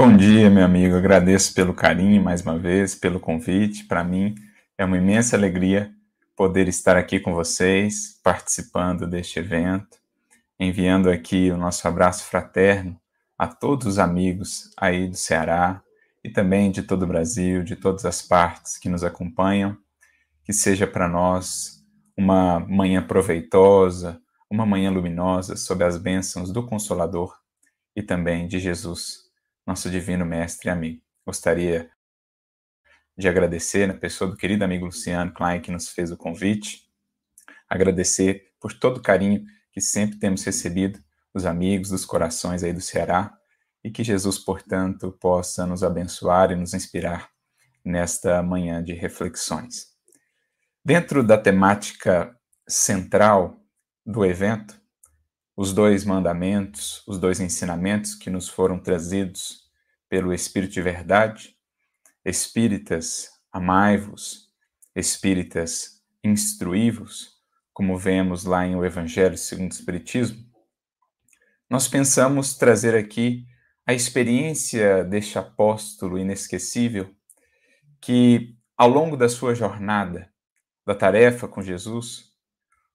Bom dia, meu amigo. Agradeço pelo carinho mais uma vez, pelo convite. Para mim é uma imensa alegria poder estar aqui com vocês, participando deste evento, enviando aqui o nosso abraço fraterno a todos os amigos aí do Ceará e também de todo o Brasil, de todas as partes que nos acompanham. Que seja para nós uma manhã proveitosa, uma manhã luminosa sob as bênçãos do Consolador e também de Jesus nosso divino mestre e amigo. Gostaria de agradecer na pessoa do querido amigo Luciano Klein, que nos fez o convite, agradecer por todo o carinho que sempre temos recebido dos amigos, dos corações aí do Ceará, e que Jesus, portanto, possa nos abençoar e nos inspirar nesta manhã de reflexões. Dentro da temática central do evento, os dois mandamentos, os dois ensinamentos que nos foram trazidos pelo Espírito de Verdade. Espíritas, amai-vos, espíritas, instruí-vos, como vemos lá em O Evangelho segundo o Espiritismo. Nós pensamos trazer aqui a experiência deste apóstolo inesquecível que, ao longo da sua jornada, da tarefa com Jesus,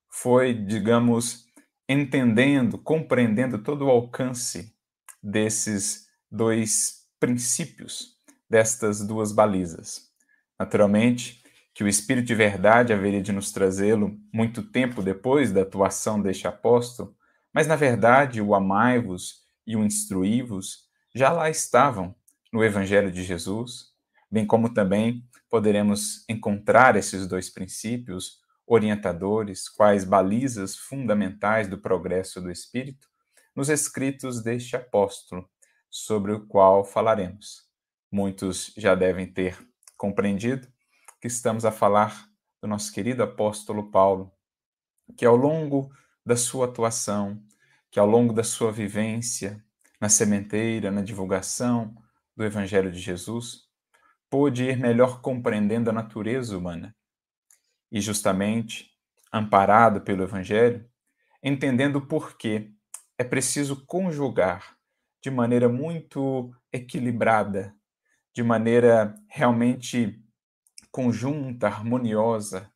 foi, digamos, entendendo, compreendendo todo o alcance desses dois princípios, destas duas balizas. Naturalmente, que o Espírito de Verdade haveria de nos trazê-lo muito tempo depois da atuação deste apóstolo, mas na verdade o amai-vos e o instruí-vos já lá estavam no Evangelho de Jesus, bem como também poderemos encontrar esses dois princípios orientadores, quais balizas fundamentais do progresso do espírito, nos escritos deste apóstolo, sobre o qual falaremos. Muitos já devem ter compreendido que estamos a falar do nosso querido apóstolo Paulo, que ao longo da sua atuação, que ao longo da sua vivência na sementeira, na divulgação do Evangelho de Jesus, pôde ir melhor compreendendo a natureza humana e justamente, amparado pelo Evangelho, entendendo por que é preciso conjugar de maneira muito equilibrada, de maneira realmente conjunta, harmoniosa,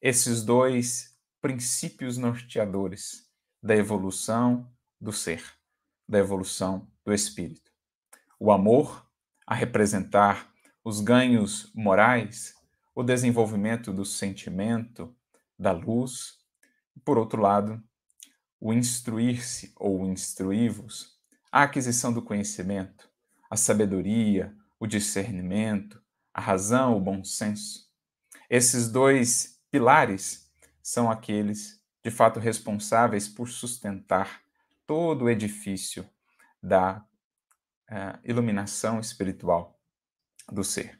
esses dois princípios norteadores da evolução do ser, da evolução do espírito. O amor, a representar os ganhos morais, o desenvolvimento do sentimento, da luz, por outro lado, o instruir-se ou instruir-vos, a aquisição do conhecimento, a sabedoria, o discernimento, a razão, o bom senso. Esses dois pilares são aqueles, de fato, responsáveis por sustentar todo o edifício da uh, iluminação espiritual do ser.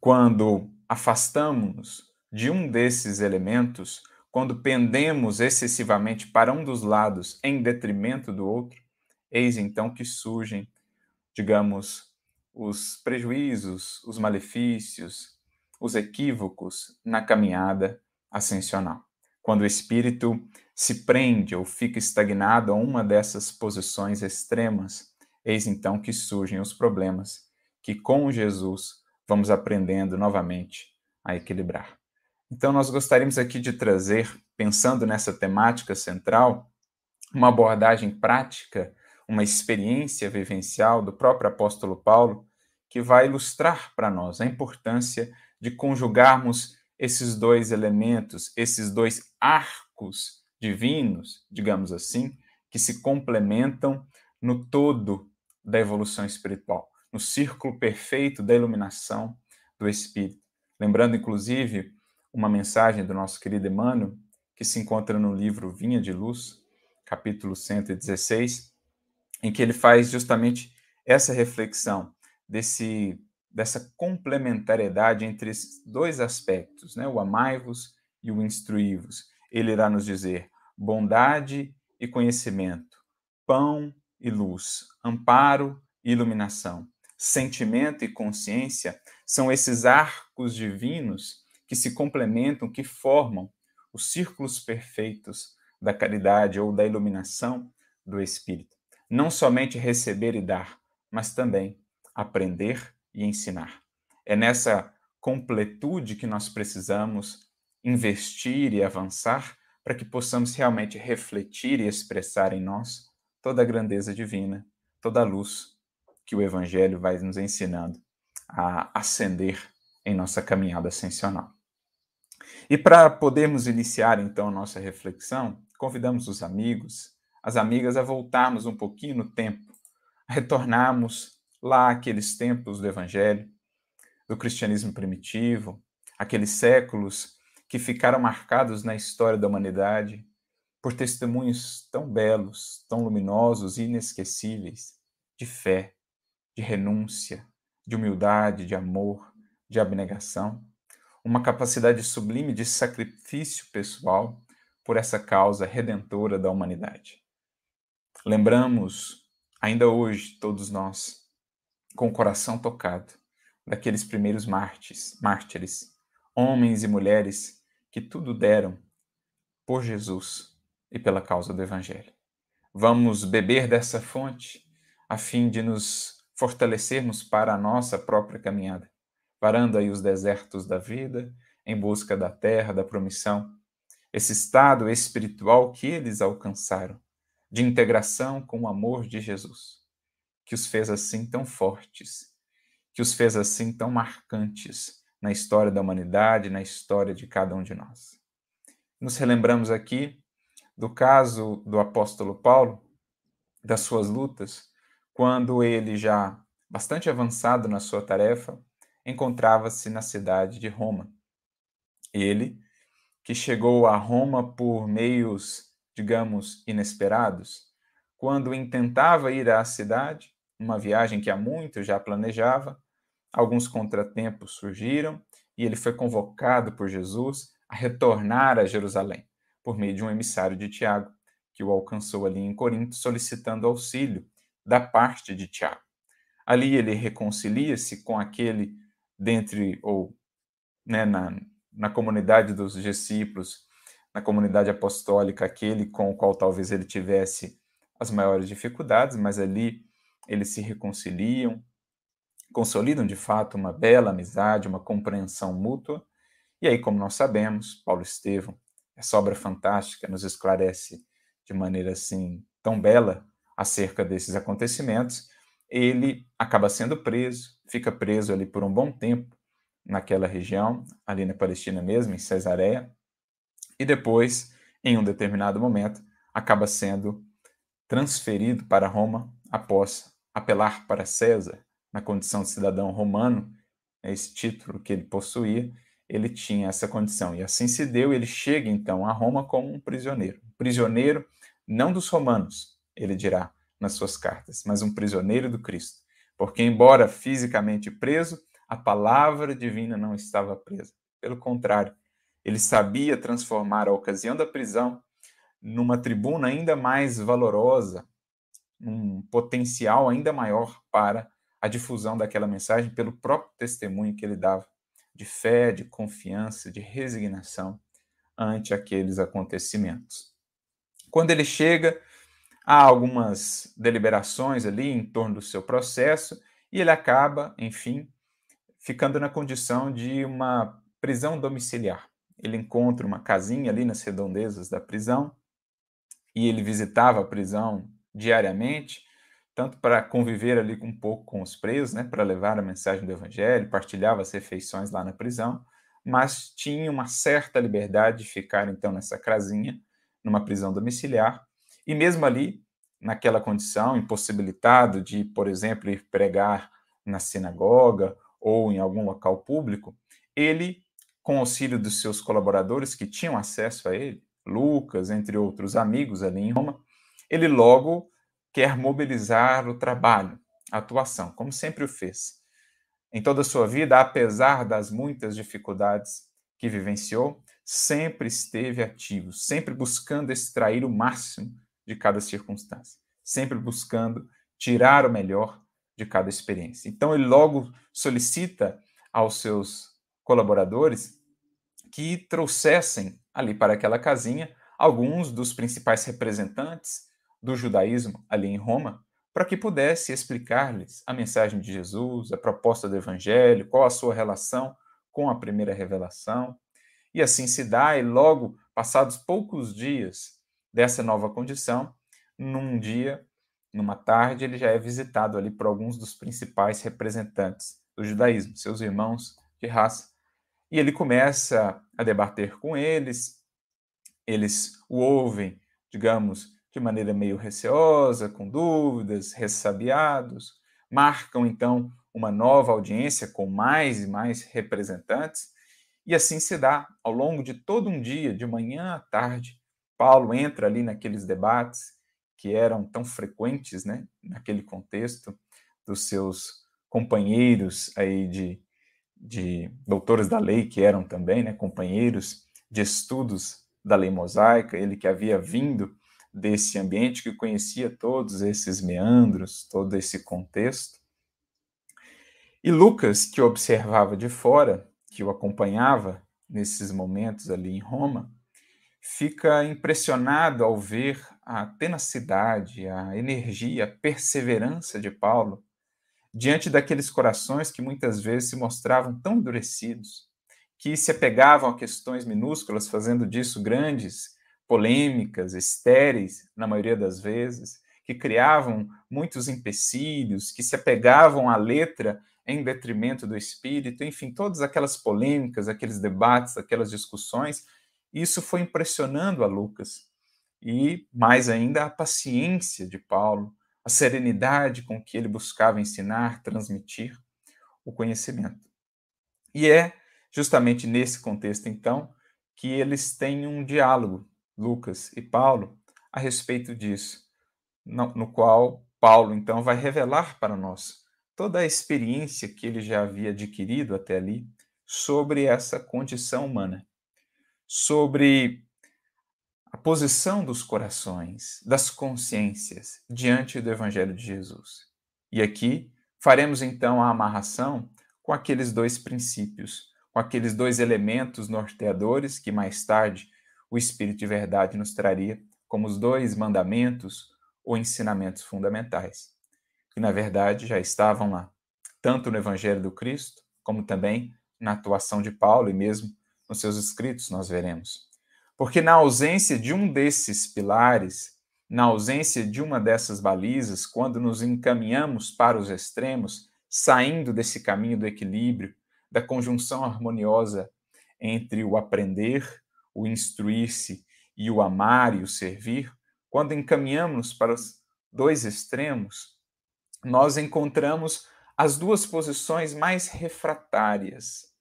Quando afastamos-nos de um desses elementos, quando pendemos excessivamente para um dos lados em detrimento do outro, eis então que surgem, digamos, os prejuízos, os malefícios, os equívocos na caminhada ascensional. Quando o espírito se prende ou fica estagnado a uma dessas posições extremas, eis então que surgem os problemas que com Jesus vamos aprendendo novamente a equilibrar. Então, nós gostaríamos aqui de trazer, pensando nessa temática central, uma abordagem prática, uma experiência vivencial do próprio apóstolo Paulo, que vai ilustrar para nós a importância de conjugarmos esses dois elementos, esses dois arcos divinos, digamos assim, que se complementam no todo da evolução espiritual no círculo perfeito da iluminação do Espírito. Lembrando, inclusive, uma mensagem do nosso querido Emmanuel, que se encontra no livro Vinha de Luz, capítulo 116, em que ele faz justamente essa reflexão desse dessa complementariedade entre esses dois aspectos, né? o amai-vos e o instruí-vos. Ele irá nos dizer bondade e conhecimento, pão e luz, amparo e iluminação sentimento e consciência são esses arcos divinos que se complementam, que formam os círculos perfeitos da caridade ou da iluminação do espírito. Não somente receber e dar, mas também aprender e ensinar. É nessa completude que nós precisamos investir e avançar para que possamos realmente refletir e expressar em nós toda a grandeza divina, toda a luz que o Evangelho vai nos ensinando a acender em nossa caminhada ascensional. E para podermos iniciar então a nossa reflexão, convidamos os amigos, as amigas a voltarmos um pouquinho no tempo, a retornarmos lá aqueles tempos do Evangelho, do cristianismo primitivo, aqueles séculos que ficaram marcados na história da humanidade por testemunhos tão belos, tão luminosos e inesquecíveis de fé, de renúncia, de humildade, de amor, de abnegação, uma capacidade sublime de sacrifício pessoal por essa causa redentora da humanidade. Lembramos, ainda hoje, todos nós, com o coração tocado, daqueles primeiros mártires, mártires, homens e mulheres que tudo deram por Jesus e pela causa do Evangelho. Vamos beber dessa fonte a fim de nos fortalecermos para a nossa própria caminhada, varando aí os desertos da vida em busca da terra, da promissão, esse estado espiritual que eles alcançaram, de integração com o amor de Jesus, que os fez assim tão fortes que os fez assim tão marcantes na história da humanidade, na história de cada um de nós. Nos relembramos aqui do caso do apóstolo Paulo, das suas lutas, quando ele, já bastante avançado na sua tarefa, encontrava-se na cidade de Roma. Ele, que chegou a Roma por meios, digamos, inesperados, quando intentava ir à cidade, uma viagem que há muito já planejava, alguns contratempos surgiram e ele foi convocado por Jesus a retornar a Jerusalém por meio de um emissário de Tiago, que o alcançou ali em Corinto, solicitando auxílio da parte de Tiago. Ali ele reconcilia-se com aquele dentre, ou né, na, na comunidade dos discípulos, na comunidade apostólica, aquele com o qual talvez ele tivesse as maiores dificuldades, mas ali eles se reconciliam, consolidam de fato uma bela amizade, uma compreensão mútua. E aí, como nós sabemos, Paulo Estevão, essa obra fantástica, nos esclarece de maneira assim tão bela acerca desses acontecimentos. Ele acaba sendo preso, fica preso ali por um bom tempo naquela região, ali na Palestina mesmo, em Cesareia, e depois, em um determinado momento, acaba sendo transferido para Roma após apelar para César na condição de cidadão romano, esse título que ele possuía, ele tinha essa condição. E assim se deu, ele chega então a Roma como um prisioneiro. Um prisioneiro não dos romanos, ele dirá nas suas cartas, mas um prisioneiro do Cristo. Porque, embora fisicamente preso, a palavra divina não estava presa. Pelo contrário, ele sabia transformar a ocasião da prisão numa tribuna ainda mais valorosa, um potencial ainda maior para a difusão daquela mensagem pelo próprio testemunho que ele dava de fé, de confiança, de resignação ante aqueles acontecimentos. Quando ele chega, há algumas deliberações ali em torno do seu processo e ele acaba, enfim, ficando na condição de uma prisão domiciliar. Ele encontra uma casinha ali nas redondezas da prisão e ele visitava a prisão diariamente tanto para conviver ali um pouco com os presos, né, para levar a mensagem do evangelho, partilhava as refeições lá na prisão, mas tinha uma certa liberdade de ficar então nessa casinha, numa prisão domiciliar, e mesmo ali, naquela condição, impossibilitado de, por exemplo, ir pregar na sinagoga ou em algum local público, ele, com auxílio dos seus colaboradores que tinham acesso a ele, Lucas, entre outros amigos ali em Roma, ele logo quer mobilizar o trabalho, a atuação, como sempre o fez. Em toda a sua vida, apesar das muitas dificuldades que vivenciou, sempre esteve ativo, sempre buscando extrair o máximo de cada circunstância, sempre buscando tirar o melhor de cada experiência. Então, ele logo solicita aos seus colaboradores que trouxessem ali para aquela casinha alguns dos principais representantes do judaísmo ali em Roma, para que pudesse explicar-lhes a mensagem de Jesus, a proposta do Evangelho, qual a sua relação com a primeira revelação. E assim se dá, e logo passados poucos dias dessa nova condição, num dia, numa tarde, ele já é visitado ali por alguns dos principais representantes do judaísmo, seus irmãos de raça. E ele começa a debater com eles, eles o ouvem, digamos, de maneira meio receosa, com dúvidas, ressabiados, marcam então uma nova audiência com mais e mais representantes, e assim se dá ao longo de todo um dia, de manhã à tarde. Paulo entra ali naqueles debates que eram tão frequentes, né, naquele contexto dos seus companheiros aí de, de doutores da lei, que eram também, né, companheiros de estudos da lei mosaica, ele que havia vindo desse ambiente, que conhecia todos esses meandros, todo esse contexto. E Lucas, que observava de fora, que o acompanhava nesses momentos ali em Roma, fica impressionado ao ver a tenacidade, a energia, a perseverança de Paulo diante daqueles corações que muitas vezes se mostravam tão endurecidos, que se apegavam a questões minúsculas, fazendo disso grandes polêmicas, estéreis, na maioria das vezes, que criavam muitos empecilhos, que se apegavam à letra em detrimento do espírito, enfim, todas aquelas polêmicas, aqueles debates, aquelas discussões, isso foi impressionando a Lucas. E, mais ainda, a paciência de Paulo, a serenidade com que ele buscava ensinar, transmitir o conhecimento. E é justamente nesse contexto, então, que eles têm um diálogo Lucas e Paulo a respeito disso, no, qual Paulo então vai revelar para nós toda a experiência que ele já havia adquirido até ali sobre essa condição humana, sobre a posição dos corações, das consciências diante do Evangelho de Jesus. E aqui faremos então a amarração com aqueles dois princípios, com aqueles dois elementos norteadores que mais tarde o Espírito de verdade nos traria como os dois mandamentos ou ensinamentos fundamentais, que na verdade já estavam lá, tanto no Evangelho do Cristo, como também na atuação de Paulo e mesmo nos seus escritos, nós veremos. Porque na ausência de um desses pilares, na ausência de uma dessas balizas, quando nos encaminhamos para os extremos, saindo desse caminho do equilíbrio, da conjunção harmoniosa entre o aprender o instruir-se e o amar e o servir, quando encaminhamos para os dois extremos, nós encontramos as duas posições mais refratárias,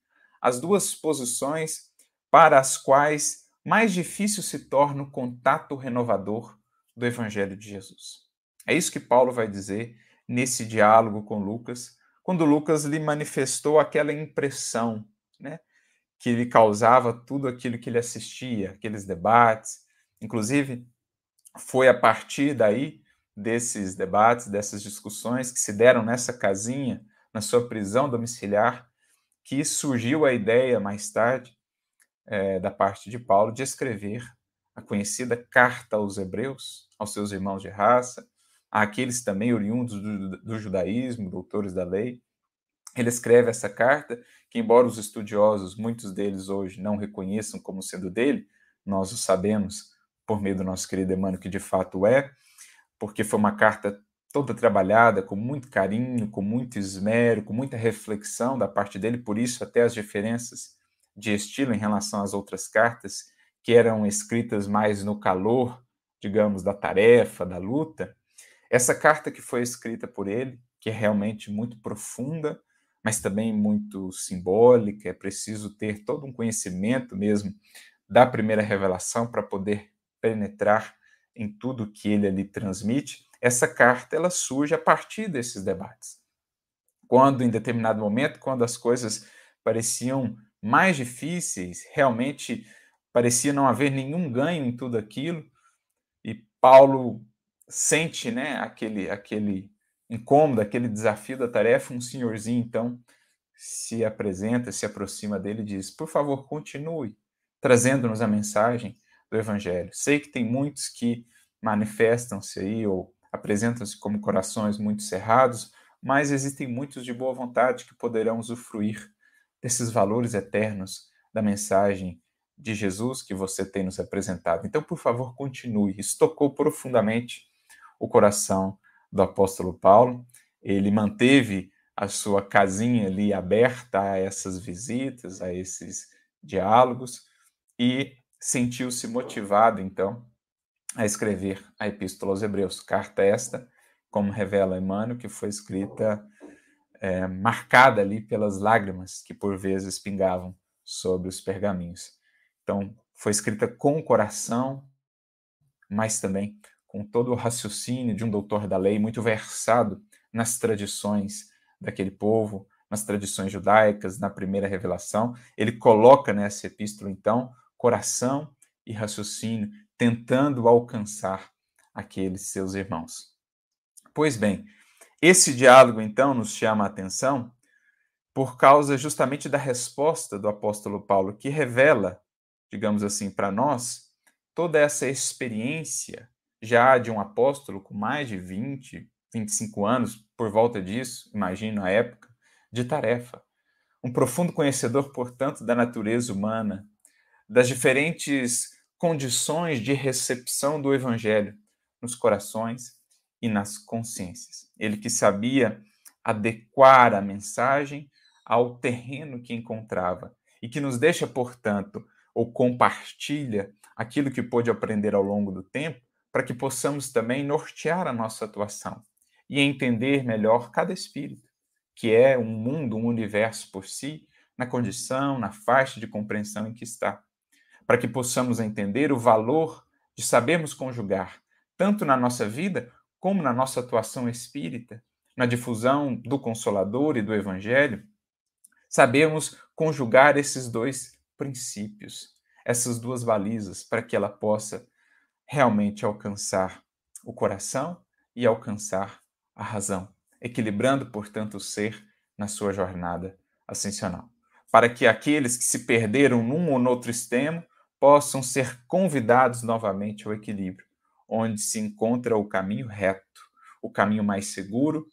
as duas posições para as quais mais difícil se torna o contato renovador do Evangelho de Jesus. É isso que Paulo vai dizer nesse diálogo com Lucas, quando Lucas lhe manifestou aquela impressão, né, que lhe causava tudo aquilo que ele assistia, aqueles debates. Inclusive, foi a partir daí, desses debates, dessas discussões que se deram nessa casinha, na sua prisão domiciliar, que surgiu a ideia, mais tarde, é, da parte de Paulo, de escrever a conhecida Carta aos Hebreus, aos seus irmãos de raça, àqueles também oriundos do, do judaísmo, doutores da lei. Ele escreve essa carta que, embora os estudiosos, muitos deles hoje, não reconheçam como sendo dele, nós o sabemos por meio do nosso querido Emmanuel que de fato é, porque foi uma carta toda trabalhada com muito carinho, com muito esmero, com muita reflexão da parte dele, por isso até as diferenças de estilo em relação às outras cartas, que eram escritas mais no calor, digamos, da tarefa, da luta. Essa carta que foi escrita por ele, que é realmente muito profunda, mas também muito simbólica. É preciso ter todo um conhecimento mesmo da primeira revelação para poder penetrar em tudo que ele ali transmite. Essa carta ela surge a partir desses debates. Quando em determinado momento, quando as coisas pareciam mais difíceis, realmente parecia não haver nenhum ganho em tudo aquilo, e Paulo sente, né, aquele aquele incômodo, aquele desafio da tarefa, um senhorzinho então se apresenta, se aproxima dele e diz: Por favor, continue trazendo-nos a mensagem do Evangelho. Sei que tem muitos que manifestam-se aí ou apresentam-se como corações muito cerrados, mas existem muitos de boa vontade que poderão usufruir desses valores eternos da mensagem de Jesus que você tem nos apresentado. Então, por favor, continue. Isso tocou profundamente o coração do apóstolo Paulo. Ele manteve a sua casinha ali aberta a essas visitas, a esses diálogos e sentiu-se motivado, então, a escrever a Epístola aos Hebreus. Carta esta, como revela Emmanuel, que foi escrita é, marcada ali pelas lágrimas que por vezes pingavam sobre os pergaminhos. Então, foi escrita com o coração, mas também com todo o raciocínio de um doutor da lei, muito versado nas tradições daquele povo, nas tradições judaicas, na primeira revelação. Ele coloca nessa epístola, então, coração e raciocínio, tentando alcançar aqueles seus irmãos. Pois bem, esse diálogo, então, nos chama a atenção por causa justamente da resposta do apóstolo Paulo, que revela digamos assim, para nós, toda essa experiência já de um apóstolo com mais de 20, 25 anos, por volta disso, imagino a época, de tarefa. Um profundo conhecedor, portanto, da natureza humana, das diferentes condições de recepção do evangelho nos corações e nas consciências. Ele que sabia adequar a mensagem ao terreno que encontrava e que nos deixa, portanto, ou compartilha aquilo que pôde aprender ao longo do tempo, para que possamos também nortear a nossa atuação e entender melhor cada espírito, que é um mundo, um universo por si, na condição, na faixa de compreensão em que está, para que possamos entender o valor de sabermos conjugar, tanto na nossa vida como na nossa atuação espírita, na difusão do Consolador e do Evangelho, sabemos conjugar esses dois princípios, essas duas balizas, para que ela possa realmente alcançar o coração e alcançar a razão, equilibrando, portanto, o ser na sua jornada ascensional. Para que aqueles que se perderam num ou noutro extremo possam ser convidados novamente ao equilíbrio, onde se encontra o caminho reto, o caminho mais seguro,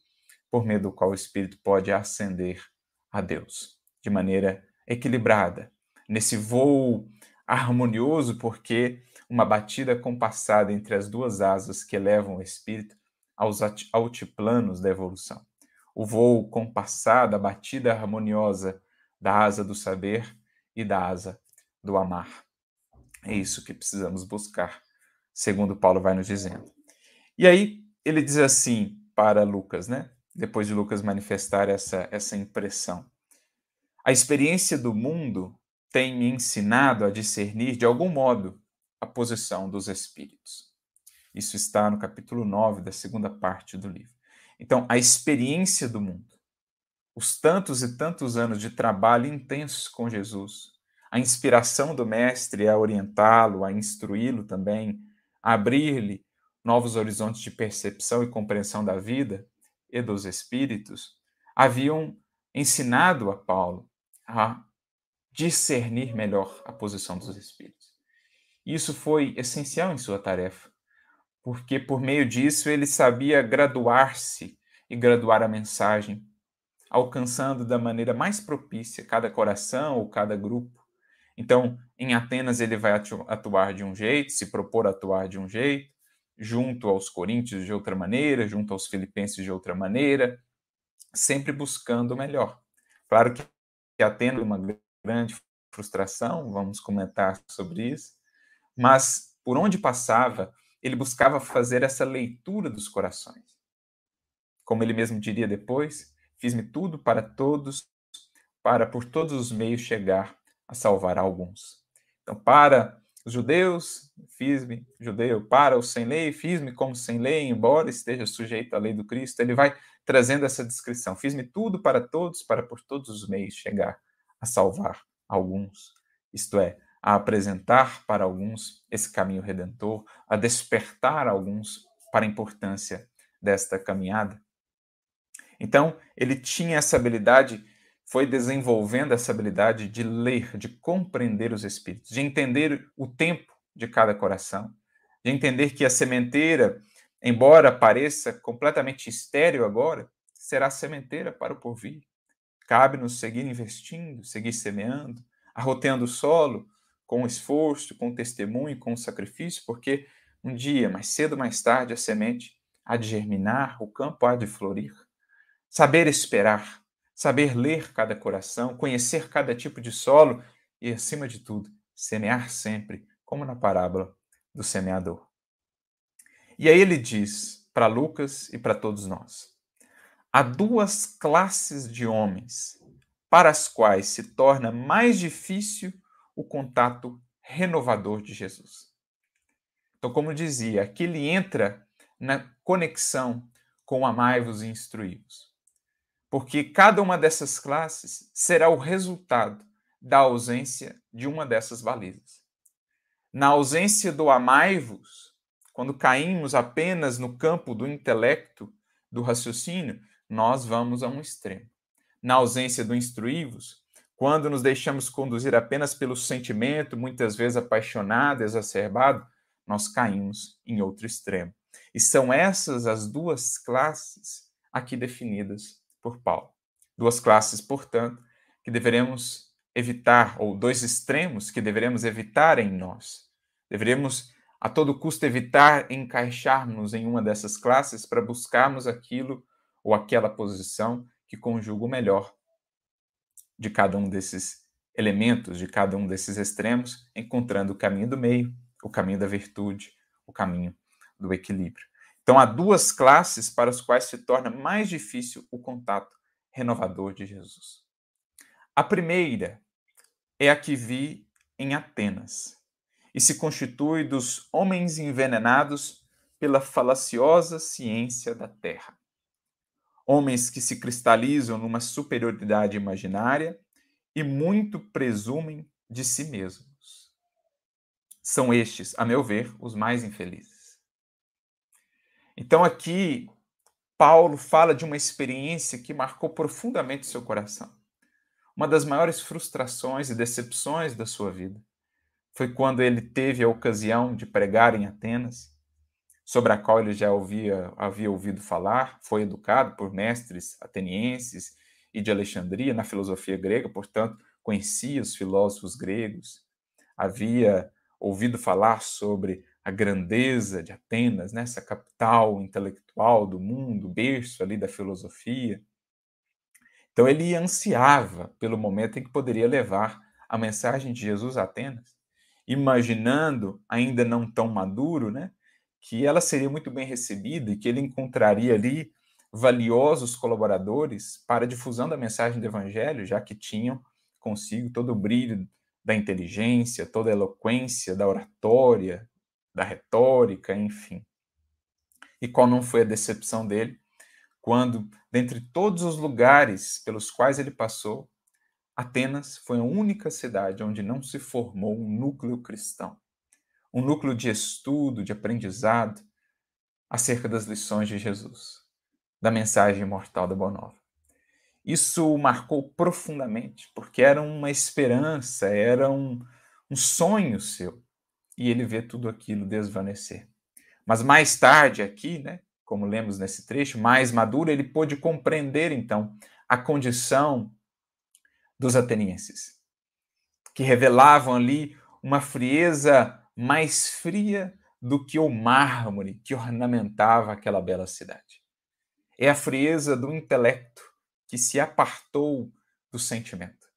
por meio do qual o espírito pode ascender a Deus de maneira equilibrada, nesse voo harmonioso, porque uma batida compassada entre as duas asas que elevam o espírito aos altiplanos da evolução. O voo compassado, a batida harmoniosa da asa do saber e da asa do amar. É isso que precisamos buscar, segundo Paulo vai nos dizendo. E aí ele diz assim para Lucas, né? Depois de Lucas manifestar essa, essa impressão. A experiência do mundo tem me ensinado a discernir, de algum modo, a posição dos espíritos. Isso está no capítulo 9 da segunda parte do livro. Então, a experiência do mundo, os tantos e tantos anos de trabalho intenso com Jesus, a inspiração do Mestre a orientá-lo, a instruí-lo também, abrir-lhe novos horizontes de percepção e compreensão da vida e dos espíritos, haviam ensinado a Paulo a discernir melhor a posição dos espíritos. Isso foi essencial em sua tarefa, porque por meio disso ele sabia graduar-se e graduar a mensagem, alcançando da maneira mais propícia cada coração ou cada grupo. Então, em Atenas ele vai atuar de um jeito, se propor atuar de um jeito, junto aos coríntios de outra maneira, junto aos filipenses de outra maneira, sempre buscando o melhor. Claro que Atenas é uma grande frustração, vamos comentar sobre isso, mas por onde passava, ele buscava fazer essa leitura dos corações. Como ele mesmo diria depois, fiz-me tudo para todos, para por todos os meios chegar a salvar alguns. Então, para os judeus, fiz-me judeu, para os sem lei, fiz-me como sem lei, embora esteja sujeito à lei do Cristo. Ele vai trazendo essa descrição: fiz-me tudo para todos, para por todos os meios chegar a salvar alguns, isto é, a apresentar para alguns esse caminho redentor, a despertar alguns para a importância desta caminhada. Então, ele tinha essa habilidade, foi desenvolvendo essa habilidade de ler, de compreender os espíritos, de entender o tempo de cada coração, de entender que a sementeira embora pareça completamente estéril agora, será sementeira para o porvir. Cabe-nos seguir investindo, seguir semeando, arroteando o solo com esforço, com testemunho, com sacrifício, porque um dia, mais cedo ou mais tarde, a semente há de germinar, o campo há de florir. Saber esperar, saber ler cada coração, conhecer cada tipo de solo e, acima de tudo, semear sempre, como na parábola do semeador. E aí ele diz para Lucas e para todos nós: há duas classes de homens para as quais se torna mais difícil o contato renovador de Jesus. Então, como dizia, aqui ele entra na conexão com amai-vos e instruí-vos. Porque cada uma dessas classes será o resultado da ausência de uma dessas balizas. Na ausência do amai-vos, quando caímos apenas no campo do intelecto, do raciocínio, nós vamos a um extremo. Na ausência do instruí-vos, quando nos deixamos conduzir apenas pelo sentimento, muitas vezes apaixonado, exacerbado, nós caímos em outro extremo. E são essas as duas classes aqui definidas por Paulo. Duas classes, portanto, que deveremos evitar, ou dois extremos que deveremos evitar em nós. Deveremos a todo custo evitar encaixarmos em uma dessas classes para buscarmos aquilo ou aquela posição que conjuga o melhor de cada um desses elementos, de cada um desses extremos, encontrando o caminho do meio, o caminho da virtude, o caminho do equilíbrio. Então, há duas classes para as quais se torna mais difícil o contato renovador de Jesus. A primeira é a que vi em Atenas e se constitui dos homens envenenados pela falaciosa ciência da terra homens que se cristalizam numa superioridade imaginária e muito presumem de si mesmos. São estes, a meu ver, os mais infelizes. Então aqui Paulo fala de uma experiência que marcou profundamente seu coração. Uma das maiores frustrações e decepções da sua vida foi quando ele teve a ocasião de pregar em Atenas sobre a qual ele já ouvia, havia ouvido falar, foi educado por mestres atenienses e de Alexandria na filosofia grega, portanto, conhecia os filósofos gregos, havia ouvido falar sobre a grandeza de Atenas, né, capital intelectual do mundo, berço ali da filosofia. Então ele ansiava pelo momento em que poderia levar a mensagem de Jesus a Atenas, imaginando, ainda não tão maduro, né, que ela seria muito bem recebida e que ele encontraria ali valiosos colaboradores para a difusão da mensagem do evangelho, já que tinham consigo todo o brilho da inteligência, toda a eloquência da oratória, da retórica, enfim. E qual não foi a decepção dele quando, dentre todos os lugares pelos quais ele passou, Atenas foi a única cidade onde não se formou um núcleo cristão um núcleo de estudo, de aprendizado acerca das lições de Jesus, da mensagem imortal da Boa Nova. Isso o marcou profundamente, porque era uma esperança, era um, um sonho seu, e ele vê tudo aquilo desvanecer. Mas mais tarde, aqui, né, como lemos nesse trecho, mais maduro, ele pôde compreender então a condição dos atenienses, que revelavam ali uma frieza mais fria do que o mármore que ornamentava aquela bela cidade. É a frieza do intelecto que se apartou do sentimento,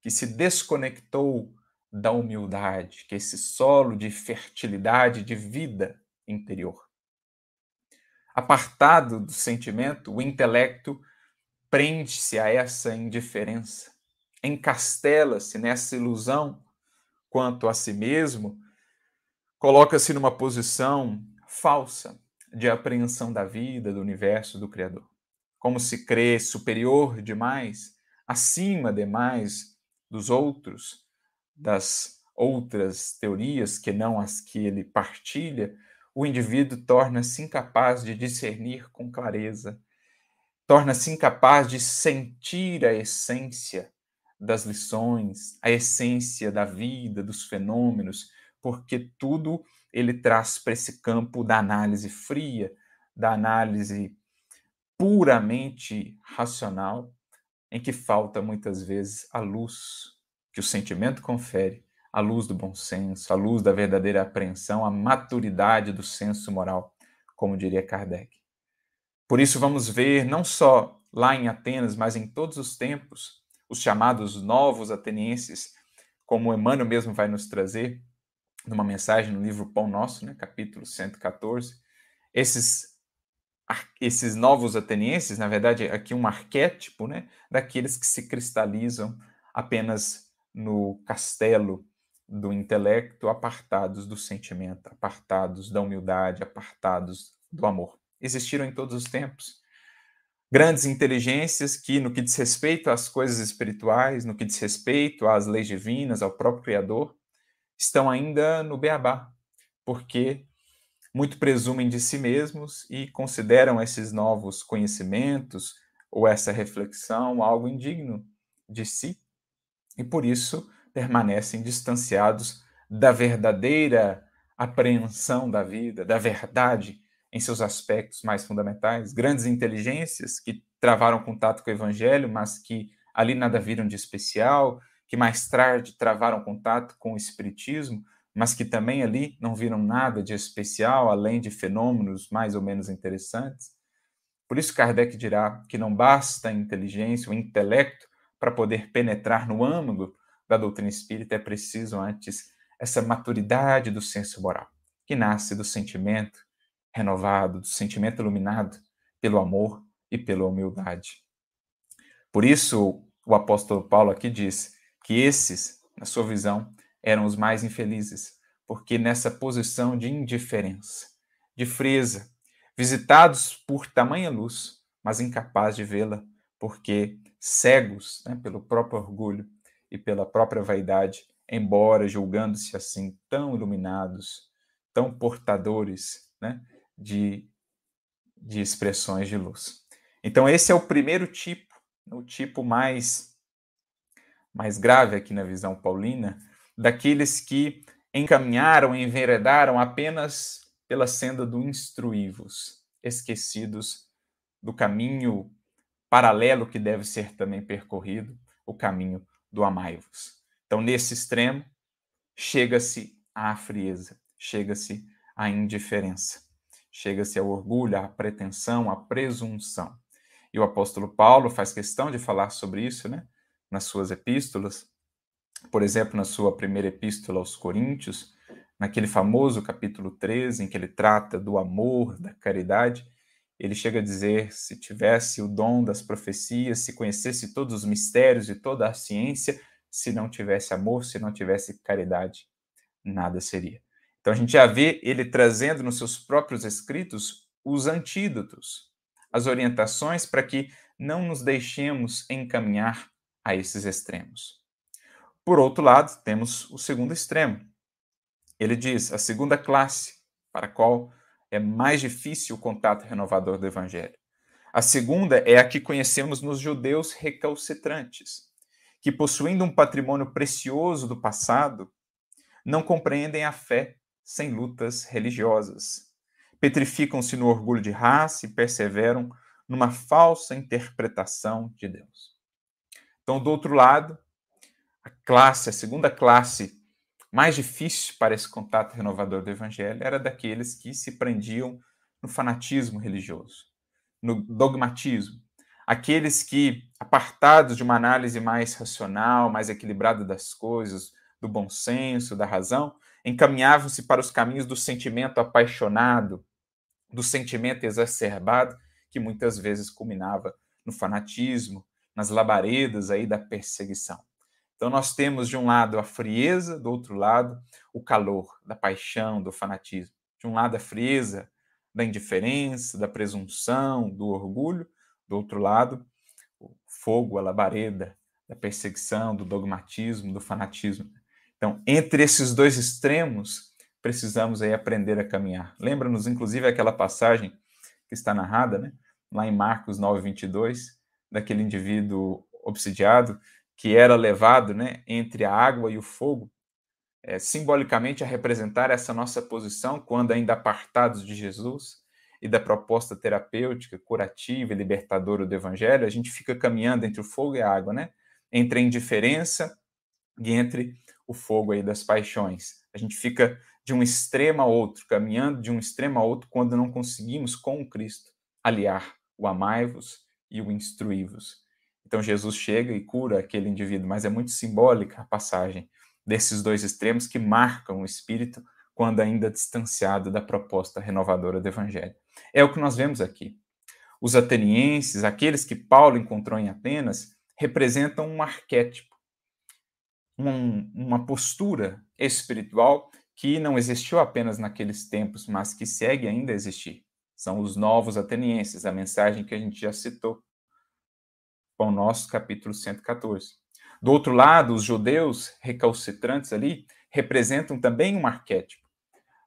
que se desconectou da humildade, que é esse solo de fertilidade, de vida interior. Apartado do sentimento, o intelecto prende-se a essa indiferença, encastela-se nessa ilusão quanto a si mesmo coloca-se numa posição falsa de apreensão da vida, do universo, do Criador. Como se crê superior demais, acima demais dos outros, das outras teorias que não as que ele partilha, o indivíduo torna-se incapaz de discernir com clareza, torna-se incapaz de sentir a essência das lições, a essência da vida, dos fenômenos, porque tudo ele traz para esse campo da análise fria, da análise puramente racional, em que falta muitas vezes a luz que o sentimento confere, a luz do bom senso, a luz da verdadeira apreensão, a maturidade do senso moral, como diria Kardec. Por isso, vamos ver, não só lá em Atenas, mas em todos os tempos, os chamados novos atenienses, como Emmanuel mesmo vai nos trazer, numa mensagem no livro Pão Nosso, né, capítulo 114, esses esses novos atenienses, na verdade, aqui um arquétipo, né, daqueles que se cristalizam apenas no castelo do intelecto, apartados do sentimento, apartados da humildade, apartados do amor. Existiram em todos os tempos grandes inteligências que, no que diz respeito às coisas espirituais, no que diz respeito às leis divinas, ao próprio Criador, estão ainda no beabá, porque muito presumem de si mesmos e consideram esses novos conhecimentos ou essa reflexão algo indigno de si e por isso permanecem distanciados da verdadeira apreensão da vida, da verdade em seus aspectos mais fundamentais. Grandes inteligências que travaram contato com o evangelho, mas que ali nada viram de especial, que mais tarde travaram contato com o Espiritismo, mas que também ali não viram nada de especial, além de fenômenos mais ou menos interessantes. Por isso, Kardec dirá que não basta a inteligência, o intelecto, para poder penetrar no âmago da doutrina espírita, é preciso antes essa maturidade do senso moral, que nasce do sentimento renovado, do sentimento iluminado pelo amor e pela humildade. Por isso, o apóstolo Paulo aqui diz: que esses, na sua visão, eram os mais infelizes, porque nessa posição de indiferença, de frieza, visitados por tamanha luz, mas incapazes de vê-la, porque cegos né, pelo próprio orgulho e pela própria vaidade, embora julgando-se assim tão iluminados, tão portadores né, de, de expressões de luz. Então, esse é o primeiro tipo, o tipo mais mais grave aqui na visão paulina, daqueles que encaminharam, enveredaram apenas pela senda do instruivos, esquecidos do caminho paralelo que deve ser também percorrido, o caminho do amai-vos. Então, nesse extremo, chega-se à frieza, chega-se à indiferença, chega-se ao orgulho, à pretensão, à presunção. E o apóstolo Paulo faz questão de falar sobre isso, né? nas suas epístolas, por exemplo, na sua primeira epístola aos Coríntios, naquele famoso capítulo 13, em que ele trata do amor, da caridade, ele chega a dizer: se tivesse o dom das profecias, se conhecesse todos os mistérios e toda a ciência, se não tivesse amor, se não tivesse caridade, nada seria. Então a gente já vê ele trazendo nos seus próprios escritos os antídotos, as orientações para que não nos deixemos encaminhar a esses extremos. Por outro lado, temos o segundo extremo. Ele diz a segunda classe, para a qual é mais difícil o contato renovador do Evangelho. A segunda é a que conhecemos nos judeus recalcitrantes, que, possuindo um patrimônio precioso do passado, não compreendem a fé sem lutas religiosas. Petrificam-se no orgulho de raça e perseveram numa falsa interpretação de Deus. Então, do outro lado, a classe, a segunda classe mais difícil para esse contato renovador do evangelho era daqueles que se prendiam no fanatismo religioso, no dogmatismo. Aqueles que, apartados de uma análise mais racional, mais equilibrada das coisas, do bom senso, da razão, encaminhavam-se para os caminhos do sentimento apaixonado, do sentimento exacerbado, que muitas vezes culminava no fanatismo, nas labaredas aí da perseguição. Então nós temos de um lado a frieza, do outro lado o calor da paixão, do fanatismo. De um lado a frieza da indiferença, da presunção, do orgulho, do outro lado o fogo, a labareda da perseguição, do dogmatismo, do fanatismo. Então, entre esses dois extremos, precisamos aí aprender a caminhar. Lembra-nos, inclusive, aquela passagem que está narrada, né? lá em Marcos 9, 22, daquele indivíduo obsidiado que era levado né, entre a água e o fogo, é, simbolicamente a representar essa nossa posição quando ainda apartados de Jesus, e da proposta terapêutica, curativa e libertadora do Evangelho, a gente fica caminhando entre o fogo e a água, né? Entre a indiferença e entre o fogo aí das paixões. A gente fica de um extremo a outro, caminhando de um extremo a outro, quando não conseguimos com o Cristo aliar o amai-vos e o instruí-vos. Então Jesus chega e cura aquele indivíduo, mas é muito simbólica a passagem desses dois extremos que marcam o espírito quando ainda distanciado da proposta renovadora do evangelho. É o que nós vemos aqui. Os atenienses, aqueles que Paulo encontrou em Atenas, representam um arquétipo, um, uma postura espiritual que não existiu apenas naqueles tempos, mas que segue ainda a existir. São os novos atenienses, a mensagem que a gente já citou com o nosso capítulo 114. Do outro lado, os judeus recalcitrantes ali representam também um arquétipo,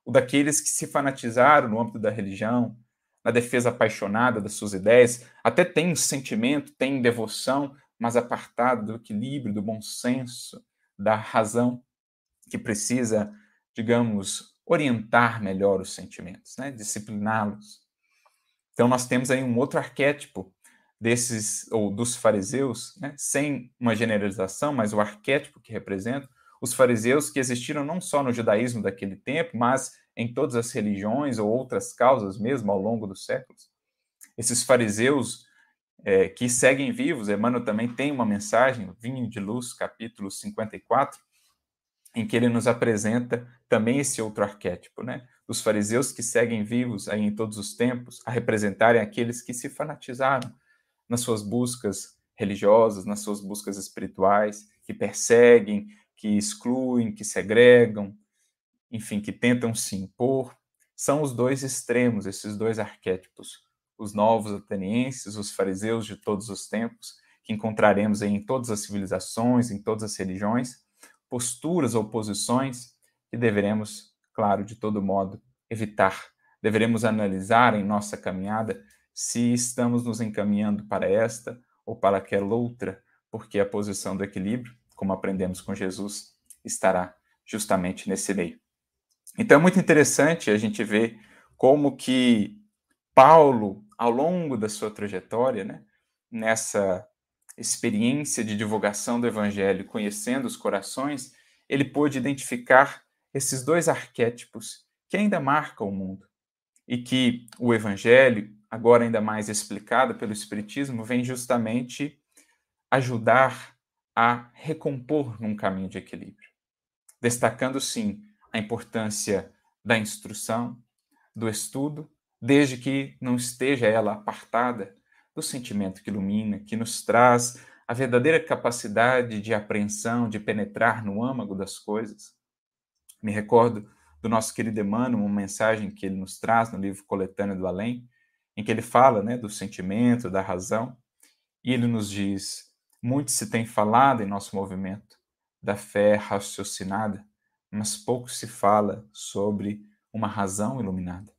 o daqueles que se fanatizaram no âmbito da religião, na defesa apaixonada das suas ideias, até tem sentimento, tem devoção, mas apartado do equilíbrio, do bom senso, da razão, que precisa, digamos, orientar melhor os sentimentos, né? discipliná-los. Então, nós temos aí um outro arquétipo desses, ou dos fariseus, né, sem uma generalização, mas o arquétipo que representa, os fariseus que existiram não só no judaísmo daquele tempo, mas em todas as religiões ou outras causas mesmo ao longo dos séculos. Esses fariseus é, que seguem vivos, Emmanuel também tem uma mensagem, Vinho de Luz, capítulo 54, em que ele nos apresenta também esse outro arquétipo, né? Dos fariseus que seguem vivos aí em todos os tempos, a representarem aqueles que se fanatizaram, nas suas buscas religiosas, nas suas buscas espirituais, que perseguem, que excluem, que segregam, enfim, que tentam se impor. São os dois extremos, esses dois arquétipos, os novos atenienses, os fariseus de todos os tempos, que encontraremos em todas as civilizações, em todas as religiões, posturas ou posições que deveremos, claro, de todo modo, evitar. Deveremos analisar em nossa caminhada se estamos nos encaminhando para esta ou para aquela outra, porque a posição do equilíbrio, como aprendemos com Jesus, estará justamente nesse meio. Então é muito interessante a gente ver como que Paulo, ao longo da sua trajetória, né, nessa experiência de divulgação do evangelho, conhecendo os corações, ele pôde identificar esses dois arquétipos que ainda marcam o mundo e que o evangelho agora ainda mais explicada pelo Espiritismo, vem justamente ajudar a recompor num caminho de equilíbrio. Destacando, sim, a importância da instrução, do estudo, desde que não esteja ela apartada do sentimento que ilumina, que nos traz a verdadeira capacidade de apreensão, de penetrar no âmago das coisas. Me recordo do nosso querido Emmanuel, uma mensagem que ele nos traz no livro Coletânea do Além, em que ele fala né, do sentimento, da razão, e ele nos diz: muito se tem falado em nosso movimento da fé raciocinada, mas pouco se fala sobre uma razão iluminada.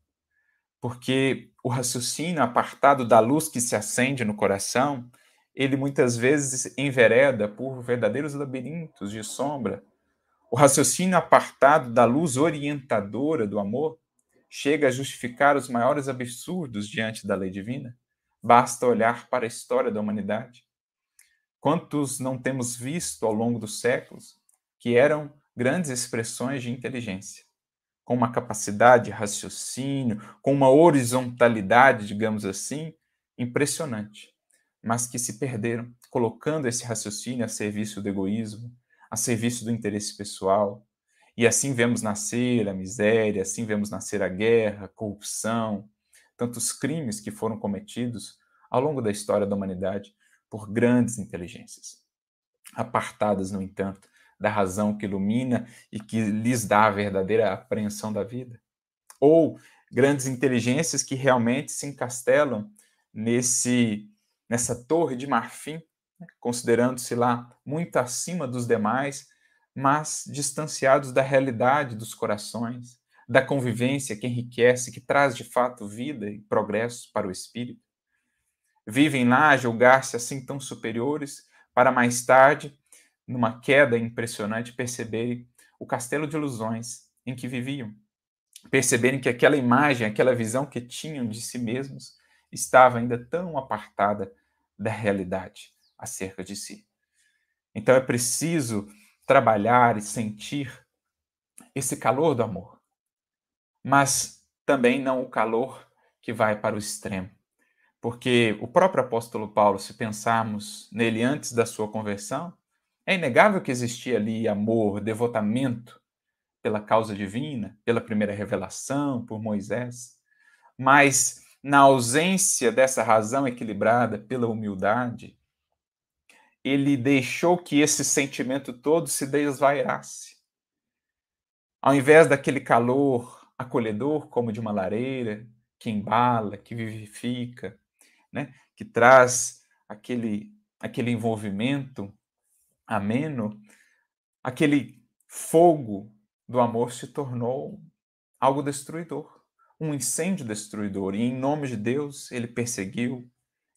Porque o raciocínio apartado da luz que se acende no coração, ele muitas vezes envereda por verdadeiros labirintos de sombra. O raciocínio apartado da luz orientadora do amor, chega a justificar os maiores absurdos diante da lei divina? Basta olhar para a história da humanidade. Quantos não temos visto ao longo dos séculos que eram grandes expressões de inteligência, com uma capacidade de raciocínio, com uma horizontalidade, digamos assim, impressionante, mas que se perderam colocando esse raciocínio a serviço do egoísmo, a serviço do interesse pessoal, e assim vemos nascer a miséria, assim vemos nascer a guerra, a corrupção, tantos crimes que foram cometidos ao longo da história da humanidade por grandes inteligências, apartadas, no entanto, da razão que ilumina e que lhes dá a verdadeira apreensão da vida. Ou grandes inteligências que realmente se encastelam nesse nessa torre de marfim, né, considerando-se lá muito acima dos demais, mas distanciados da realidade dos corações, da convivência que enriquece, que traz de fato vida e progresso para o espírito. Vivem lá a julgar-se assim tão superiores, para mais tarde, numa queda impressionante, perceberem o castelo de ilusões em que viviam. perceberem que aquela imagem, aquela visão que tinham de si mesmos estava ainda tão apartada da realidade acerca de si. Então é preciso trabalhar e sentir esse calor do amor, mas também não o calor que vai para o extremo. Porque o próprio apóstolo Paulo, se pensarmos nele antes da sua conversão, é inegável que existia ali amor, devotamento pela causa divina, pela primeira revelação, por Moisés. Mas na ausência dessa razão equilibrada pela humildade, ele deixou que esse sentimento todo se desvairasse. Ao invés daquele calor acolhedor, como de uma lareira, que embala, que vivifica, né? que traz aquele, aquele envolvimento ameno, aquele fogo do amor se tornou algo destruidor, um incêndio destruidor. E em nome de Deus, ele perseguiu,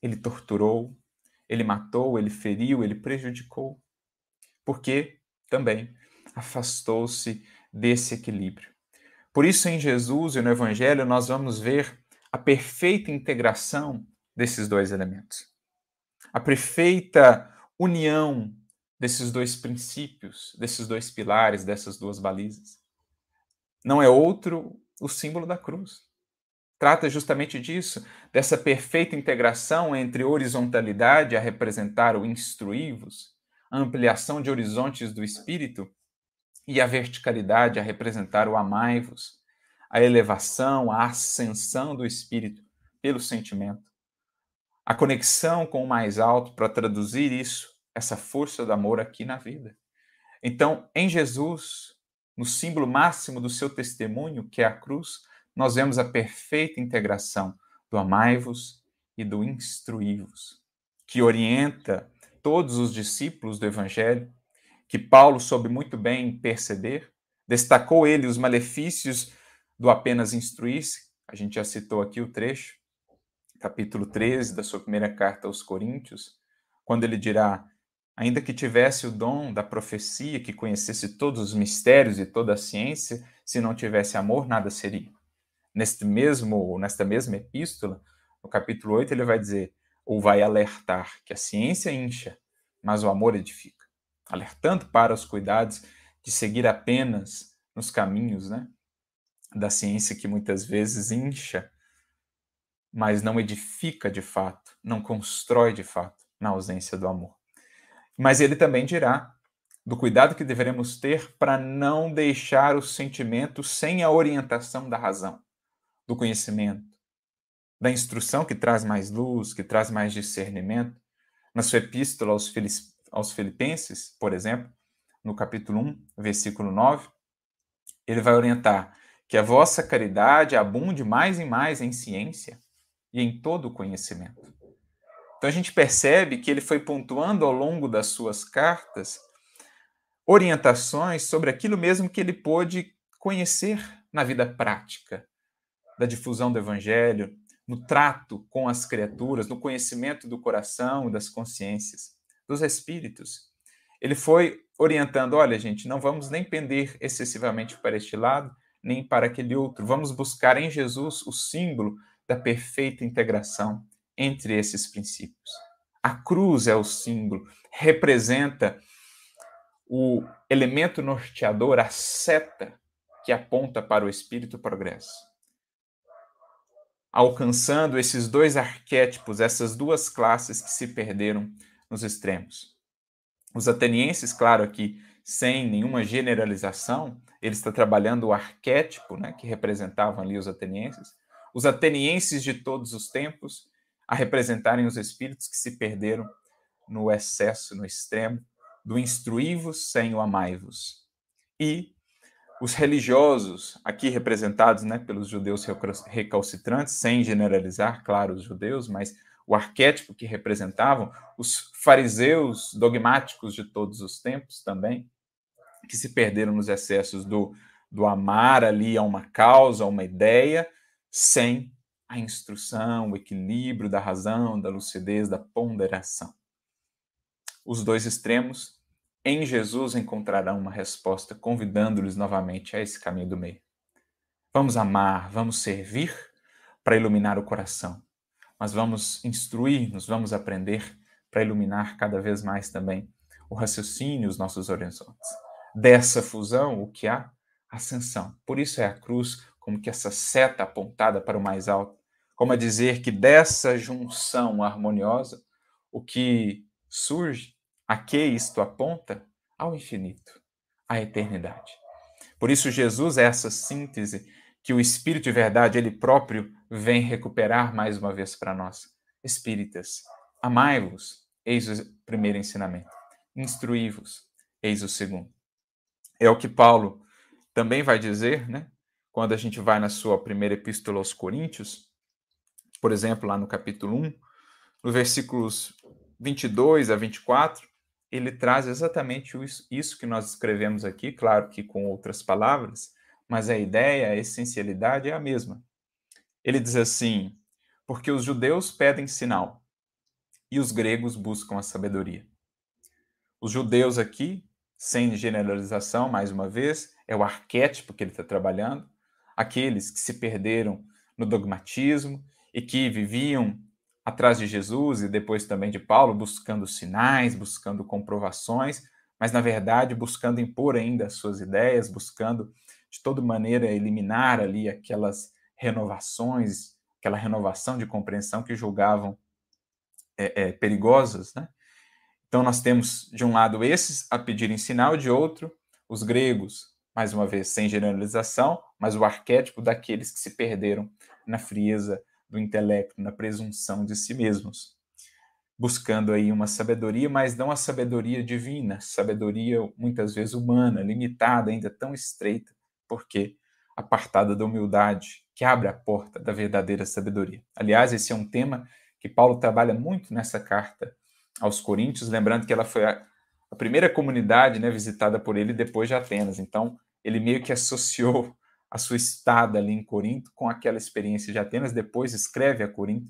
ele torturou, ele matou, ele feriu, ele prejudicou. Porque também afastou-se desse equilíbrio. Por isso, em Jesus e no Evangelho, nós vamos ver a perfeita integração desses dois elementos. A perfeita união desses dois princípios, desses dois pilares, dessas duas balizas. Não é outro o símbolo da cruz. Trata justamente disso, dessa perfeita integração entre horizontalidade a representar o instruí-vos, a ampliação de horizontes do espírito, e a verticalidade a representar o amai-vos, a elevação, a ascensão do espírito pelo sentimento. A conexão com o mais alto para traduzir isso essa força do amor aqui na vida. Então, em Jesus, no símbolo máximo do seu testemunho, que é a cruz, nós vemos a perfeita integração do amai-vos e do instruí-vos, que orienta todos os discípulos do Evangelho, que Paulo soube muito bem perceber, destacou ele os malefícios do apenas instruir-se, a gente já citou aqui o trecho, capítulo 13 da sua primeira carta aos Coríntios, quando ele dirá: ainda que tivesse o dom da profecia, que conhecesse todos os mistérios e toda a ciência, se não tivesse amor, nada seria. Neste mesmo, nesta mesma epístola, no capítulo 8, ele vai dizer, ou vai alertar, que a ciência incha, mas o amor edifica. Alertando para os cuidados de seguir apenas nos caminhos né, da ciência que muitas vezes incha, mas não edifica de fato, não constrói de fato, na ausência do amor. Mas ele também dirá do cuidado que deveremos ter para não deixar o sentimento sem a orientação da razão, do conhecimento, da instrução que traz mais luz, que traz mais discernimento. Na sua epístola aos, aos Filipenses, por exemplo, no capítulo 1, versículo 9, ele vai orientar que a vossa caridade abunde mais e mais em ciência e em todo o conhecimento então a gente percebe que ele foi pontuando ao longo das suas cartas orientações sobre aquilo mesmo que ele pôde conhecer na vida prática, da difusão do evangelho, no trato com as criaturas, no conhecimento do coração, das consciências, dos espíritos. Ele foi orientando, olha, gente, não vamos nem pender excessivamente para este lado, nem para aquele outro. Vamos buscar em Jesus o símbolo da perfeita integração entre esses princípios. A cruz é o símbolo, representa o elemento norteador, a seta que aponta para o espírito progresso. Alcançando esses dois arquétipos, essas duas classes que se perderam nos extremos. Os atenienses, claro, aqui sem nenhuma generalização, ele está trabalhando o arquétipo né, que representavam ali os atenienses. Os atenienses de todos os tempos a representarem os espíritos que se perderam no excesso, no extremo, do instruí-vos sem o amai-vos. E os religiosos, aqui representados né, pelos judeus recalcitrantes, sem generalizar, claro, os judeus, mas o arquétipo que representavam, os fariseus dogmáticos de todos os tempos também, que se perderam nos excessos do, do amar ali a uma causa, a uma ideia, sem a instrução, o equilíbrio da razão, da lucidez, da ponderação. Os dois extremos, em Jesus, encontrarão uma resposta, convidando-lhes novamente a esse caminho do meio. Vamos amar, vamos servir para iluminar o coração, mas vamos instruir-nos, vamos aprender para iluminar cada vez mais também o raciocínio, os nossos horizontes. Dessa fusão, o que há? Ascensão. Por isso é a cruz como que essa seta apontada para o mais alto, como a dizer que dessa junção harmoniosa, o que surge, a que isto aponta? Ao infinito, à eternidade. Por isso, Jesus é essa síntese que o Espírito de verdade, ele próprio, vem recuperar mais uma vez para nós. Espíritas, amai-vos, eis o primeiro ensinamento. Instruí-vos, eis o segundo. É o que Paulo também vai dizer, né? Quando a gente vai na sua primeira epístola aos Coríntios, por exemplo, lá no capítulo 1, no versículos 22 a 24, ele traz exatamente isso que nós escrevemos aqui, claro que com outras palavras, mas a ideia, a essencialidade é a mesma. Ele diz assim: porque os judeus pedem sinal e os gregos buscam a sabedoria. Os judeus aqui, sem generalização, mais uma vez, é o arquétipo que ele está trabalhando, aqueles que se perderam no dogmatismo e que viviam atrás de Jesus e depois também de Paulo, buscando sinais, buscando comprovações, mas na verdade buscando impor ainda as suas ideias, buscando de toda maneira eliminar ali aquelas renovações, aquela renovação de compreensão que julgavam é, é, perigosas, né? Então nós temos de um lado esses a pedirem sinal, de outro os gregos, mais uma vez sem generalização, mas o arquétipo daqueles que se perderam na frieza do intelecto, na presunção de si mesmos, buscando aí uma sabedoria, mas não a sabedoria divina, sabedoria muitas vezes humana, limitada, ainda tão estreita, porque apartada da humildade, que abre a porta da verdadeira sabedoria. Aliás, esse é um tema que Paulo trabalha muito nessa carta aos Coríntios, lembrando que ela foi a, a primeira comunidade né, visitada por ele depois de Atenas. Então, ele meio que associou a sua estada ali em Corinto com aquela experiência de Atenas, depois escreve a Corinto,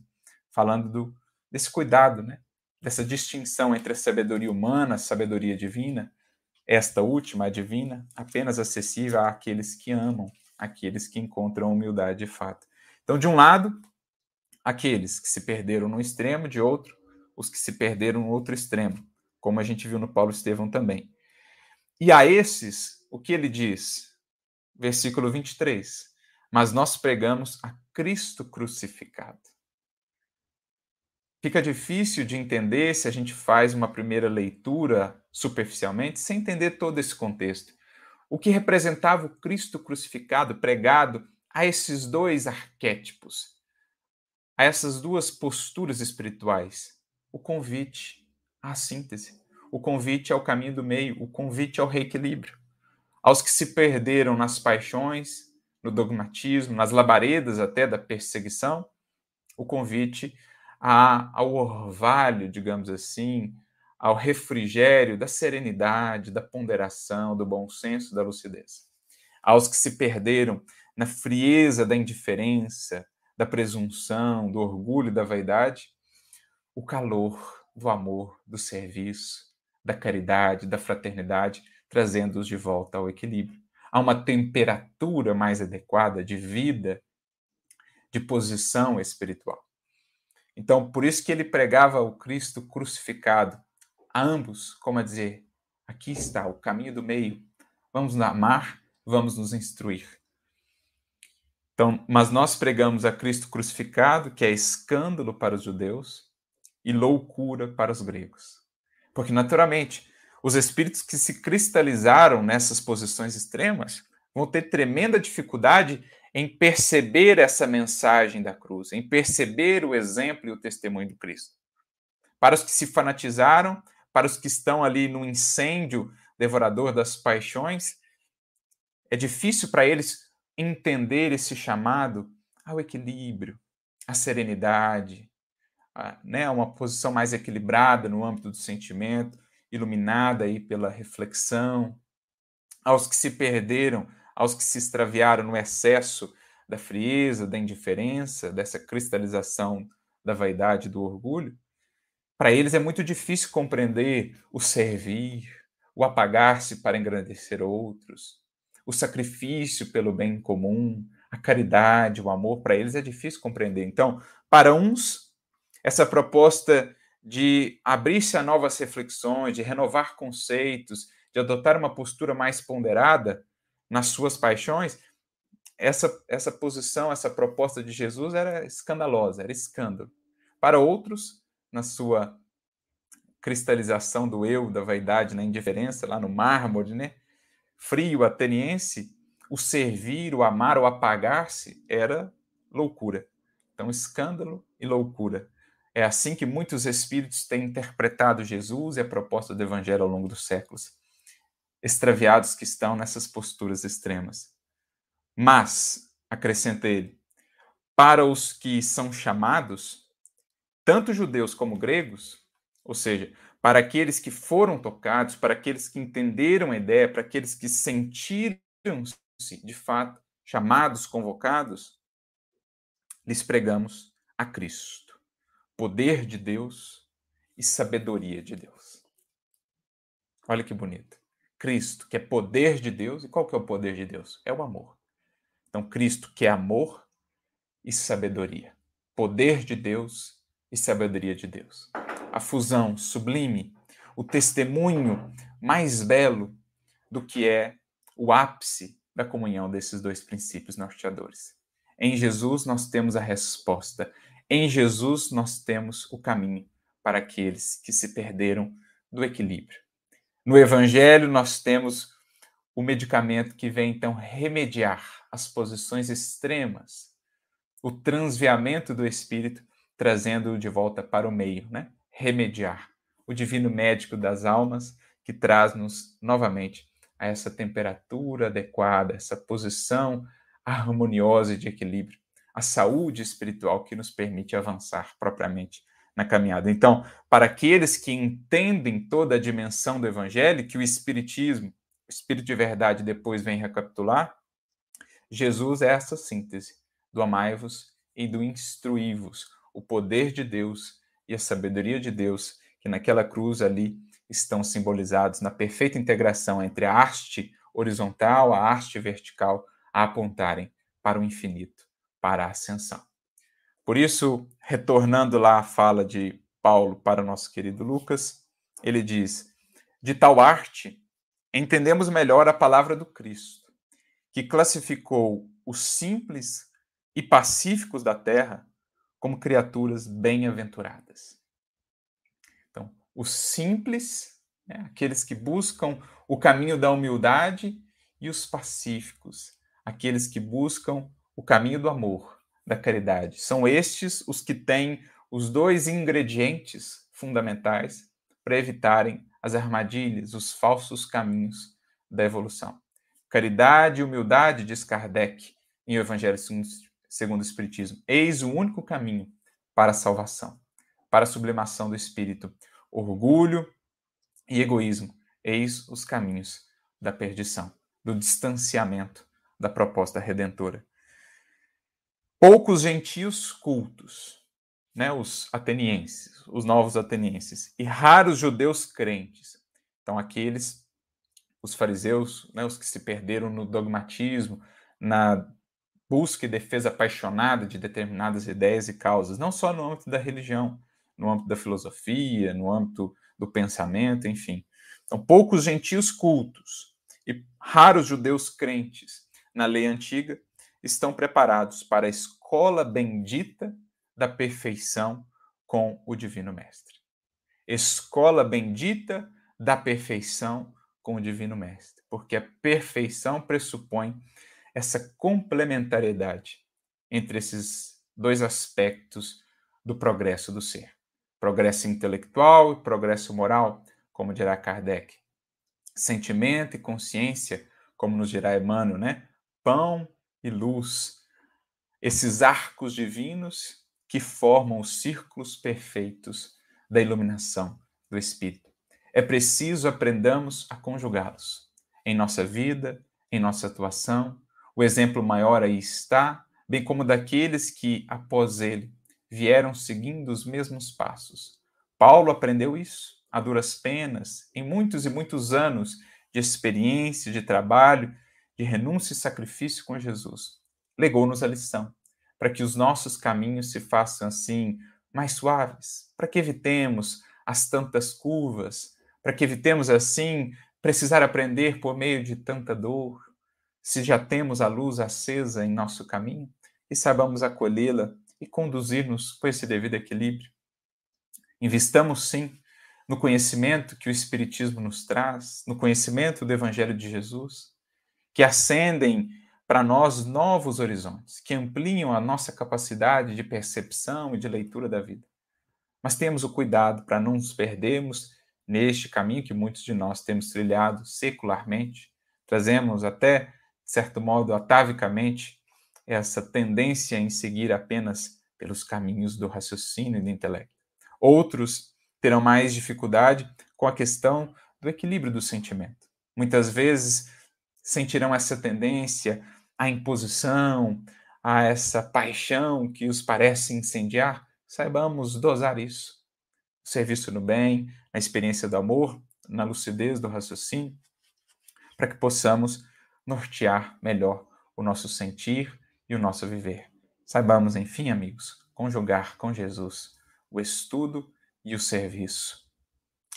falando do, desse cuidado, né? dessa distinção entre a sabedoria humana, a sabedoria divina, esta última, a divina, apenas acessível àqueles que amam, aqueles que encontram humildade de fato. Então, de um lado, aqueles que se perderam no extremo, de outro, os que se perderam no outro extremo, como a gente viu no Paulo Estevão também. E a esses, o que ele diz? Versículo 23. Mas nós pregamos a Cristo crucificado. Fica difícil de entender se a gente faz uma primeira leitura superficialmente, sem entender todo esse contexto. O que representava o Cristo crucificado pregado a esses dois arquétipos, a essas duas posturas espirituais: o convite à síntese, o convite ao caminho do meio, o convite ao reequilíbrio aos que se perderam nas paixões, no dogmatismo, nas labaredas até da perseguição, o convite a, ao orvalho, digamos assim, ao refrigério da serenidade, da ponderação, do bom senso, da lucidez. Aos que se perderam na frieza da indiferença, da presunção, do orgulho da vaidade, o calor do amor, do serviço, da caridade, da fraternidade, trazendo-os de volta ao equilíbrio. Há uma temperatura mais adequada de vida, de posição espiritual. Então, por isso que ele pregava o Cristo crucificado a ambos, como a dizer: aqui está o caminho do meio. Vamos amar, vamos nos instruir. Então, mas nós pregamos a Cristo crucificado, que é escândalo para os judeus e loucura para os gregos. Porque, naturalmente, os espíritos que se cristalizaram nessas posições extremas vão ter tremenda dificuldade em perceber essa mensagem da cruz, em perceber o exemplo e o testemunho do Cristo. Para os que se fanatizaram, para os que estão ali no incêndio devorador das paixões, é difícil para eles entender esse chamado ao equilíbrio, à serenidade, a, né, uma posição mais equilibrada no âmbito do sentimento, iluminada aí pela reflexão, aos que se perderam, aos que se extraviaram no excesso da frieza, da indiferença, dessa cristalização da vaidade, do orgulho, para eles é muito difícil compreender o servir, o apagar-se para engrandecer outros, o sacrifício pelo bem comum, a caridade, o amor, para eles é difícil compreender. Então, para uns, essa proposta de abrir-se a novas reflexões, de renovar conceitos, de adotar uma postura mais ponderada nas suas paixões, essa, essa posição, essa proposta de Jesus era escandalosa, era escândalo. Para outros, na sua cristalização do eu, da vaidade, na indiferença, lá no mármore, né? Frio ateniense, o servir, o amar, o apagar-se era loucura. Então, escândalo e loucura. É assim que muitos espíritos têm interpretado Jesus e a proposta do evangelho ao longo dos séculos. Extraviados que estão nessas posturas extremas. Mas, acrescenta ele, para os que são chamados, tanto judeus como gregos, ou seja, para aqueles que foram tocados, para aqueles que entenderam a ideia, para aqueles que sentiram-se de fato chamados, convocados, lhes pregamos a Cristo, poder de Deus e sabedoria de Deus. Olha que bonito. Cristo, que é poder de Deus, e qual que é o poder de Deus? É o amor. Então, Cristo, que é amor e sabedoria. Poder de Deus e sabedoria de Deus a fusão sublime, o testemunho mais belo do que é o ápice da comunhão desses dois princípios norteadores. Em Jesus nós temos a resposta. Em Jesus nós temos o caminho para aqueles que se perderam do equilíbrio. No Evangelho nós temos o medicamento que vem então remediar as posições extremas, o transviamento do espírito, trazendo-o de volta para o meio, né? remediar, o divino médico das almas que traz-nos novamente a essa temperatura adequada, essa posição harmoniosa e de equilíbrio, a saúde espiritual que nos permite avançar propriamente na caminhada. Então, para aqueles que entendem toda a dimensão do evangelho, que o espiritismo, o espírito de verdade depois vem recapitular, Jesus é essa síntese do amai-vos e do instruí-vos, o poder de Deus e a sabedoria de Deus, que naquela cruz ali estão simbolizados na perfeita integração entre a haste horizontal, a haste vertical, a apontarem para o infinito, para a ascensão. Por isso, retornando lá à fala de Paulo para o nosso querido Lucas, ele diz: De tal arte, entendemos melhor a palavra do Cristo, que classificou os simples e pacíficos da terra como criaturas bem-aventuradas. Então, os simples, né, aqueles que buscam o caminho da humildade, e os pacíficos, aqueles que buscam o caminho do amor, da caridade. São estes os que têm os dois ingredientes fundamentais para evitarem as armadilhas, os falsos caminhos da evolução. Caridade e humildade, diz Kardec em O Evangelho segundo o Espiritismo. Eis o único caminho para a salvação, para a sublimação do espírito. Orgulho e egoísmo, eis os caminhos da perdição, do distanciamento da proposta redentora. Poucos gentios cultos, né, os atenienses, os novos atenienses, e raros judeus crentes. Então, aqueles, os fariseus, né, os que se perderam no dogmatismo, na busca e defesa apaixonada de determinadas ideias e causas, não só no âmbito da religião, no âmbito da filosofia, no âmbito do pensamento, enfim. Então, poucos gentios cultos e raros judeus crentes na lei antiga estão preparados para a escola bendita da perfeição com o Divino Mestre. Escola bendita da perfeição com o Divino Mestre, porque a perfeição pressupõe essa complementariedade entre esses dois aspectos do progresso do ser. Progresso intelectual e progresso moral, como dirá Kardec. Sentimento e consciência, como nos dirá Emmanuel, né? Pão e luz. Esses arcos divinos que formam os círculos perfeitos da iluminação do Espírito. É preciso aprendamos a conjugá-los em nossa vida, em nossa atuação, o exemplo maior aí está, bem como daqueles que, após ele, vieram seguindo os mesmos passos. Paulo aprendeu isso a duras penas, em muitos e muitos anos de experiência, de trabalho, de renúncia e sacrifício com Jesus. legou-nos a lição, para que os nossos caminhos se façam assim mais suaves, para que evitemos as tantas curvas, para que evitemos assim precisar aprender por meio de tanta dor, se já temos a luz acesa em nosso caminho e saibamos acolhê-la e conduzir-nos com esse devido equilíbrio. Investamos sim no conhecimento que o Espiritismo nos traz, no conhecimento do Evangelho de Jesus, que acendem para nós novos horizontes, que ampliam a nossa capacidade de percepção e de leitura da vida. Mas temos o cuidado para não nos perdermos neste caminho que muitos de nós temos trilhado secularmente, trazemos até, de certo modo, atavicamente, essa tendência em seguir apenas pelos caminhos do raciocínio e do intelecto. Outros terão mais dificuldade com a questão do equilíbrio do sentimento. Muitas vezes sentirão essa tendência à imposição, a essa paixão que os parece incendiar. Saibamos dosar isso. O serviço no bem, na experiência do amor, na lucidez do raciocínio, para que possamos nortear melhor o nosso sentir e o nosso viver. Saibamos, enfim, amigos, conjugar com Jesus o estudo e o serviço.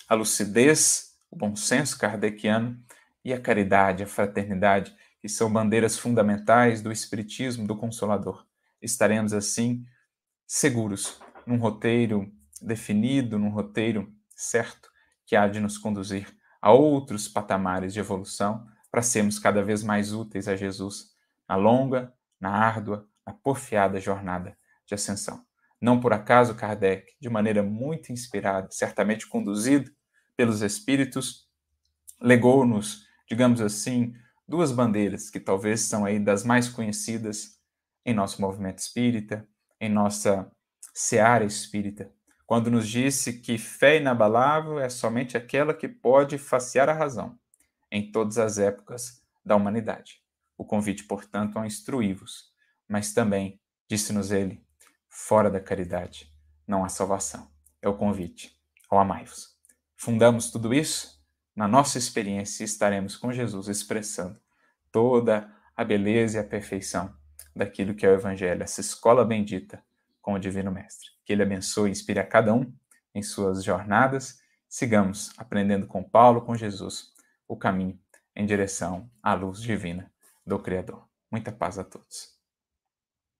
A lucidez, o bom senso kardeciano e a caridade, a fraternidade, que são bandeiras fundamentais do Espiritismo do Consolador. Estaremos, assim, seguros num roteiro definido, num roteiro certo, que há de nos conduzir a outros patamares de evolução para sermos cada vez mais úteis a Jesus na longa, na árdua, na porfiada jornada de ascensão. Não por acaso Kardec, de maneira muito inspirada, certamente conduzido pelos espíritos, legou-nos, digamos assim, duas bandeiras que talvez são aí das mais conhecidas em nosso movimento espírita, em nossa seara espírita, quando nos disse que fé inabalável é somente aquela que pode facear a razão em todas as épocas da humanidade. O convite, portanto, a instruí-vos, mas também, disse-nos ele, Fora da caridade não há salvação. É o convite ao amai-vos. Fundamos tudo isso na nossa experiência estaremos com Jesus expressando toda a beleza e a perfeição daquilo que é o Evangelho, essa escola bendita com o Divino Mestre. Que Ele abençoe e inspire a cada um em suas jornadas. Sigamos aprendendo com Paulo, com Jesus, o caminho em direção à luz divina do Criador. Muita paz a todos.